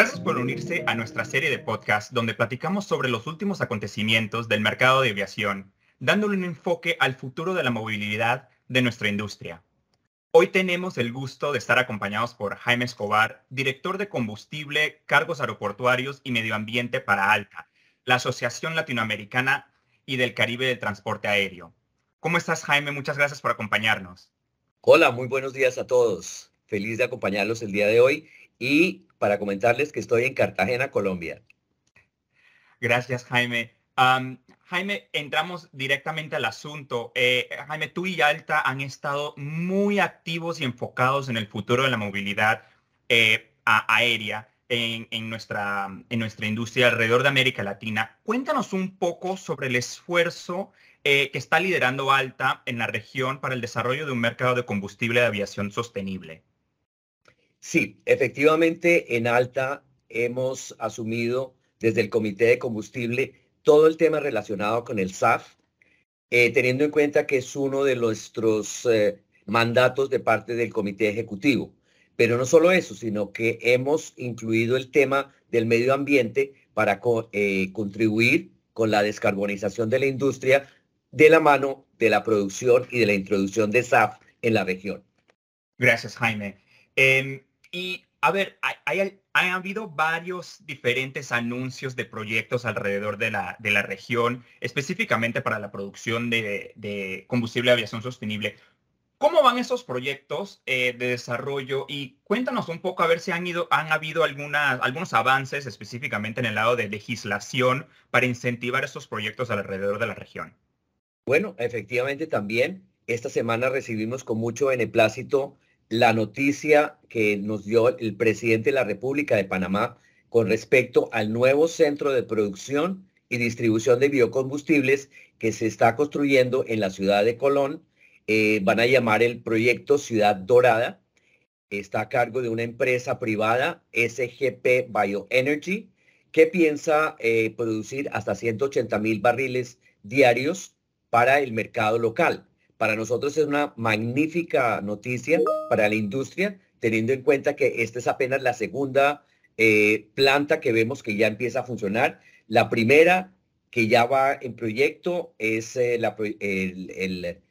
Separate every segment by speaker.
Speaker 1: Gracias por unirse a nuestra serie de podcast donde platicamos sobre los últimos acontecimientos del mercado de aviación, dándole un enfoque al futuro de la movilidad de nuestra industria. Hoy tenemos el gusto de estar acompañados por Jaime Escobar, director de combustible, cargos aeroportuarios y medio ambiente para ALTA, la Asociación Latinoamericana y del Caribe del Transporte Aéreo. ¿Cómo estás, Jaime? Muchas gracias por acompañarnos.
Speaker 2: Hola, muy buenos días a todos. Feliz de acompañarlos el día de hoy y para comentarles que estoy en Cartagena, Colombia.
Speaker 1: Gracias, Jaime. Jaime, entramos directamente al asunto. Eh, Jaime, tú y Alta han estado muy activos y enfocados en el futuro de la movilidad eh, aérea en, nuestra, industria alrededor de América Latina. Cuéntanos un poco sobre el esfuerzo eh, que está liderando Alta en la región para el desarrollo de un mercado de combustible de aviación sostenible.
Speaker 2: Sí, efectivamente en Alta hemos asumido desde el Comité de Combustible todo el tema relacionado con el SAF, eh, teniendo en cuenta que es uno de nuestros eh, mandatos de parte del Comité Ejecutivo. Pero no solo eso, sino que hemos incluido el tema del medio ambiente para eh, contribuir con la descarbonización de la industria de la mano de la producción y de la introducción de SAF en la región.
Speaker 1: Gracias, Jaime. Em, y a ver, hay, ha habido varios diferentes anuncios de proyectos alrededor de la, de la región, específicamente para la producción de, combustible de aviación sostenible. ¿Cómo van esos proyectos eh, de desarrollo? Y cuéntanos un poco a ver si han, ido, han habido algunos avances específicamente en el lado de legislación para incentivar esos proyectos alrededor de la región.
Speaker 2: Bueno, efectivamente también esta semana recibimos con mucho beneplácito la noticia que nos dio el presidente de la República de Panamá con respecto al nuevo centro de producción y distribución de biocombustibles que se está construyendo en la ciudad de Colón. Eh, van a llamar el proyecto Ciudad Dorada. Está a cargo de una empresa privada, SGP Bioenergy, que piensa eh, producir hasta 180 mil barriles diarios para el mercado local. Para nosotros es una magnífica noticia para la industria, teniendo en cuenta que esta es apenas la segunda eh, planta que vemos que ya empieza a funcionar. La primera que ya va en proyecto es eh,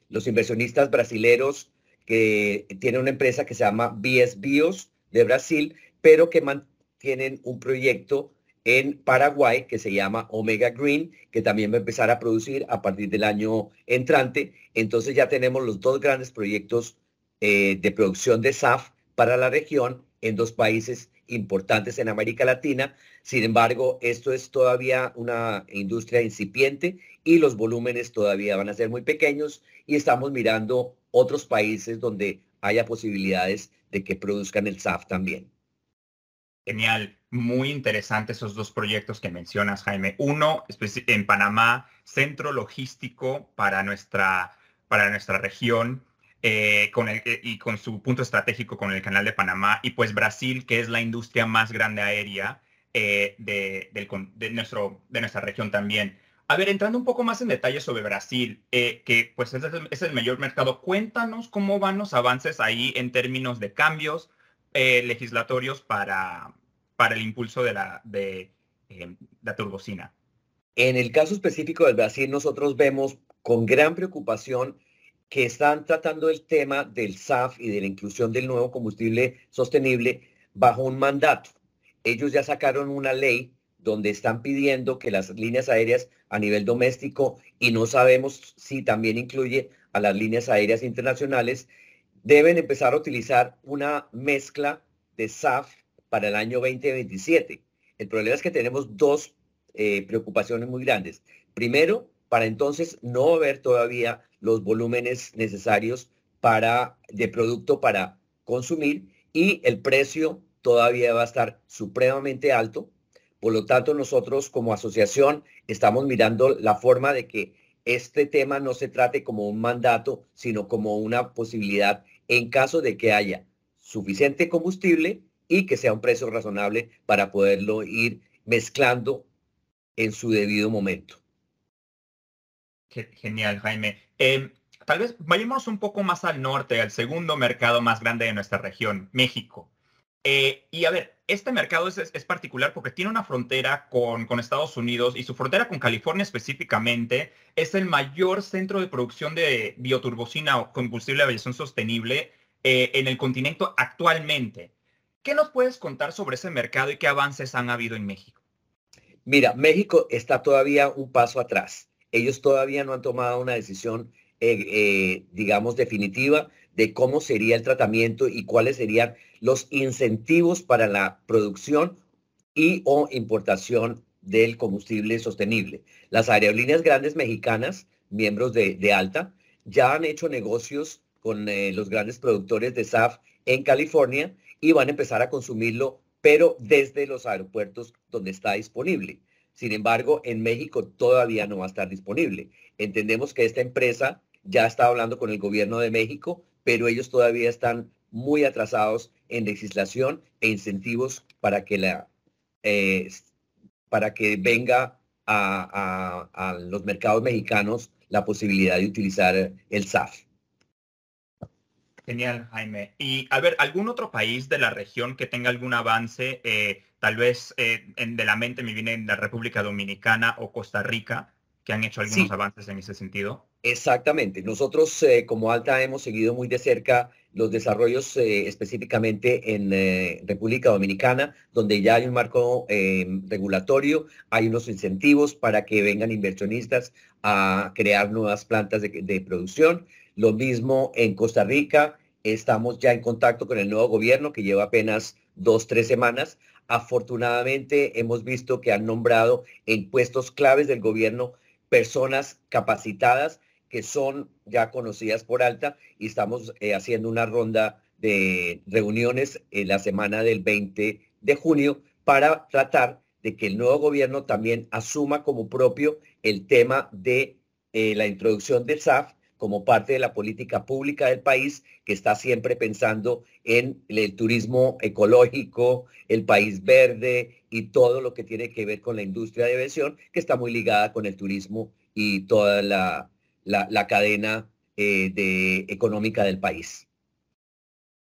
Speaker 2: los inversionistas brasileros que tienen una empresa que se llama BS Bios de Brasil, pero que mantienen un proyecto en Paraguay que se llama Omega Green, que también va a empezar a producir a partir del año entrante. Entonces ya tenemos los dos grandes proyectos eh, de producción de SAF para la región en dos países importantes en América Latina. Sin embargo, esto es todavía una industria incipiente y los volúmenes todavía van a ser muy pequeños y estamos mirando otros países donde haya posibilidades de que produzcan el SAF también.
Speaker 1: Genial, muy interesante esos dos proyectos que mencionas, Jaime. Uno en Panamá, centro logístico para nuestra, para nuestra región eh, con el, y con su punto estratégico con el canal de Panamá. Y pues Brasil, que es la industria más grande aérea eh, de, de, nuestro, de nuestra región también. A ver, entrando un poco más en detalle sobre Brasil, eh, que pues es, es, el mayor mercado, cuéntanos cómo van los avances ahí en términos de cambios legislatorios para, para el impulso de la, de, eh, la turbocina.
Speaker 2: En el caso específico del Brasil, nosotros vemos con gran preocupación que están tratando el tema del SAF y de la inclusión del nuevo combustible sostenible bajo un mandato. Ellos ya sacaron una ley donde están pidiendo que las líneas aéreas a nivel doméstico, y no sabemos si también incluye a las líneas aéreas internacionales, deben empezar a utilizar una mezcla de SAF para el año 2027. El problema es que tenemos dos eh, preocupaciones muy grandes. Primero, para entonces no haber todavía los volúmenes necesarios para, de producto para consumir y el precio todavía va a estar supremamente alto. Por lo tanto, nosotros como asociación estamos mirando la forma de que este tema no se trate como un mandato, sino como una posibilidad en caso de que haya suficiente combustible y que sea un precio razonable para poderlo ir mezclando en su debido momento.
Speaker 1: Genial, Jaime. Em, tal vez vayamos un poco más al norte, al segundo mercado más grande de nuestra región, México. Eh, y a ver, este mercado es, es, particular porque tiene una frontera con, con, Estados Unidos y su frontera con California específicamente es el mayor centro de producción de bioturbocina o combustible de aviación sostenible eh, en el continente actualmente. ¿Qué nos puedes contar sobre ese mercado y qué avances han habido en México?
Speaker 2: Mira, México está todavía un paso atrás. Ellos todavía no han tomado una decisión, eh, eh, digamos, definitiva de cómo sería el tratamiento y cuáles serían los incentivos para la producción y o importación del combustible sostenible. Las aerolíneas grandes mexicanas, miembros de, Alta, ya han hecho negocios con eh, los grandes productores de SAF en California y van a empezar a consumirlo, pero desde los aeropuertos donde está disponible. Sin embargo, en México todavía no va a estar disponible. Entendemos que esta empresa ya está hablando con el gobierno de México, pero ellos todavía están muy atrasados en legislación e incentivos para que, la, eh, para que venga a, los mercados mexicanos la posibilidad de utilizar el SAF.
Speaker 1: Genial, Jaime. Y a ver, ¿algún otro país de la región que tenga algún avance? Eh, tal vez eh, en, de la mente me viene la República Dominicana o Costa Rica, que han hecho algunos sí. avances en ese sentido.
Speaker 2: Exactamente. Nosotros eh, como Alta hemos seguido muy de cerca los desarrollos específicamente en República Dominicana, donde ya hay un marco regulatorio, hay unos incentivos para que vengan inversionistas a crear nuevas plantas de, de producción. Lo mismo en Costa Rica, estamos ya en contacto con el nuevo gobierno que lleva apenas dos, tres semanas. Afortunadamente hemos visto que han nombrado en puestos claves del gobierno personas capacitadas que son ya conocidas por alta y estamos eh, haciendo una ronda de reuniones en la semana del 20 de junio para tratar de que el nuevo gobierno también asuma como propio el tema de eh, la introducción del SAF como parte de la política pública del país que está siempre pensando en el turismo ecológico, el país verde y todo lo que tiene que ver con la industria de aviación, que está muy ligada con el turismo y toda la, la, cadena eh, económica del país.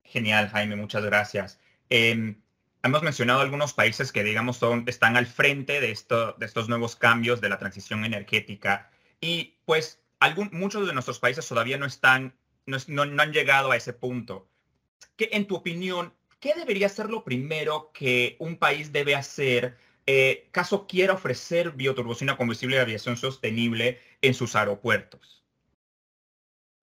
Speaker 1: Genial, Jaime, muchas gracias. Eh, hemos mencionado algunos países que, digamos, son, están al frente de, esto, de estos nuevos cambios de la transición energética y pues algún, muchos de nuestros países todavía no están, no, no, han llegado a ese punto. ¿Qué, en tu opinión, qué debería ser lo primero que un país debe hacer eh, caso quiera ofrecer bioturbocina combustible de aviación sostenible en sus aeropuertos?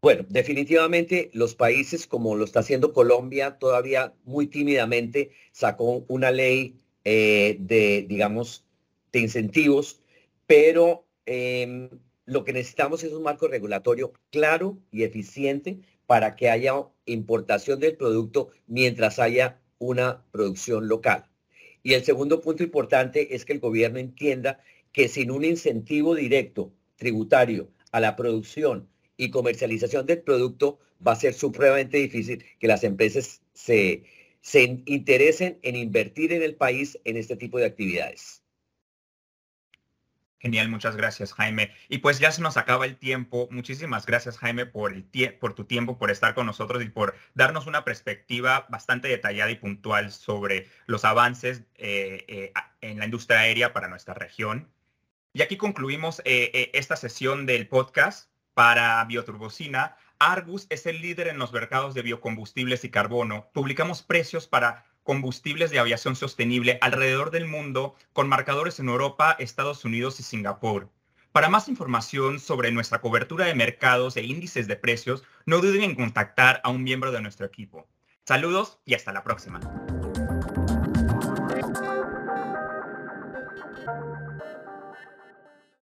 Speaker 2: Bueno, definitivamente los países como lo está haciendo Colombia, todavía muy tímidamente sacó una ley eh, de, digamos, de incentivos, pero eh, lo que necesitamos es un marco regulatorio claro y eficiente para que haya importación del producto mientras haya una producción local. Y el segundo punto importante es que el gobierno entienda que sin un incentivo directo tributario a la producción y comercialización del producto va a ser supremamente difícil que las empresas se, se interesen en invertir en el país en este tipo de actividades.
Speaker 1: Genial, muchas gracias, Jaime. Y pues ya se nos acaba el tiempo. Muchísimas gracias, Jaime, por, el por tu tiempo, por estar con nosotros y por darnos una perspectiva bastante detallada y puntual sobre los avances eh, eh, en la industria aérea para nuestra región. Y aquí concluimos eh, esta sesión del podcast para Bioturbocina. Argus es el líder en los mercados de biocombustibles y carbono. Publicamos precios para combustibles de aviación sostenible alrededor del mundo con marcadores en Europa, Estados Unidos y Singapur. Para más información sobre nuestra cobertura de mercados e índices de precios, no duden en contactar a un miembro de nuestro equipo. Saludos y hasta la próxima.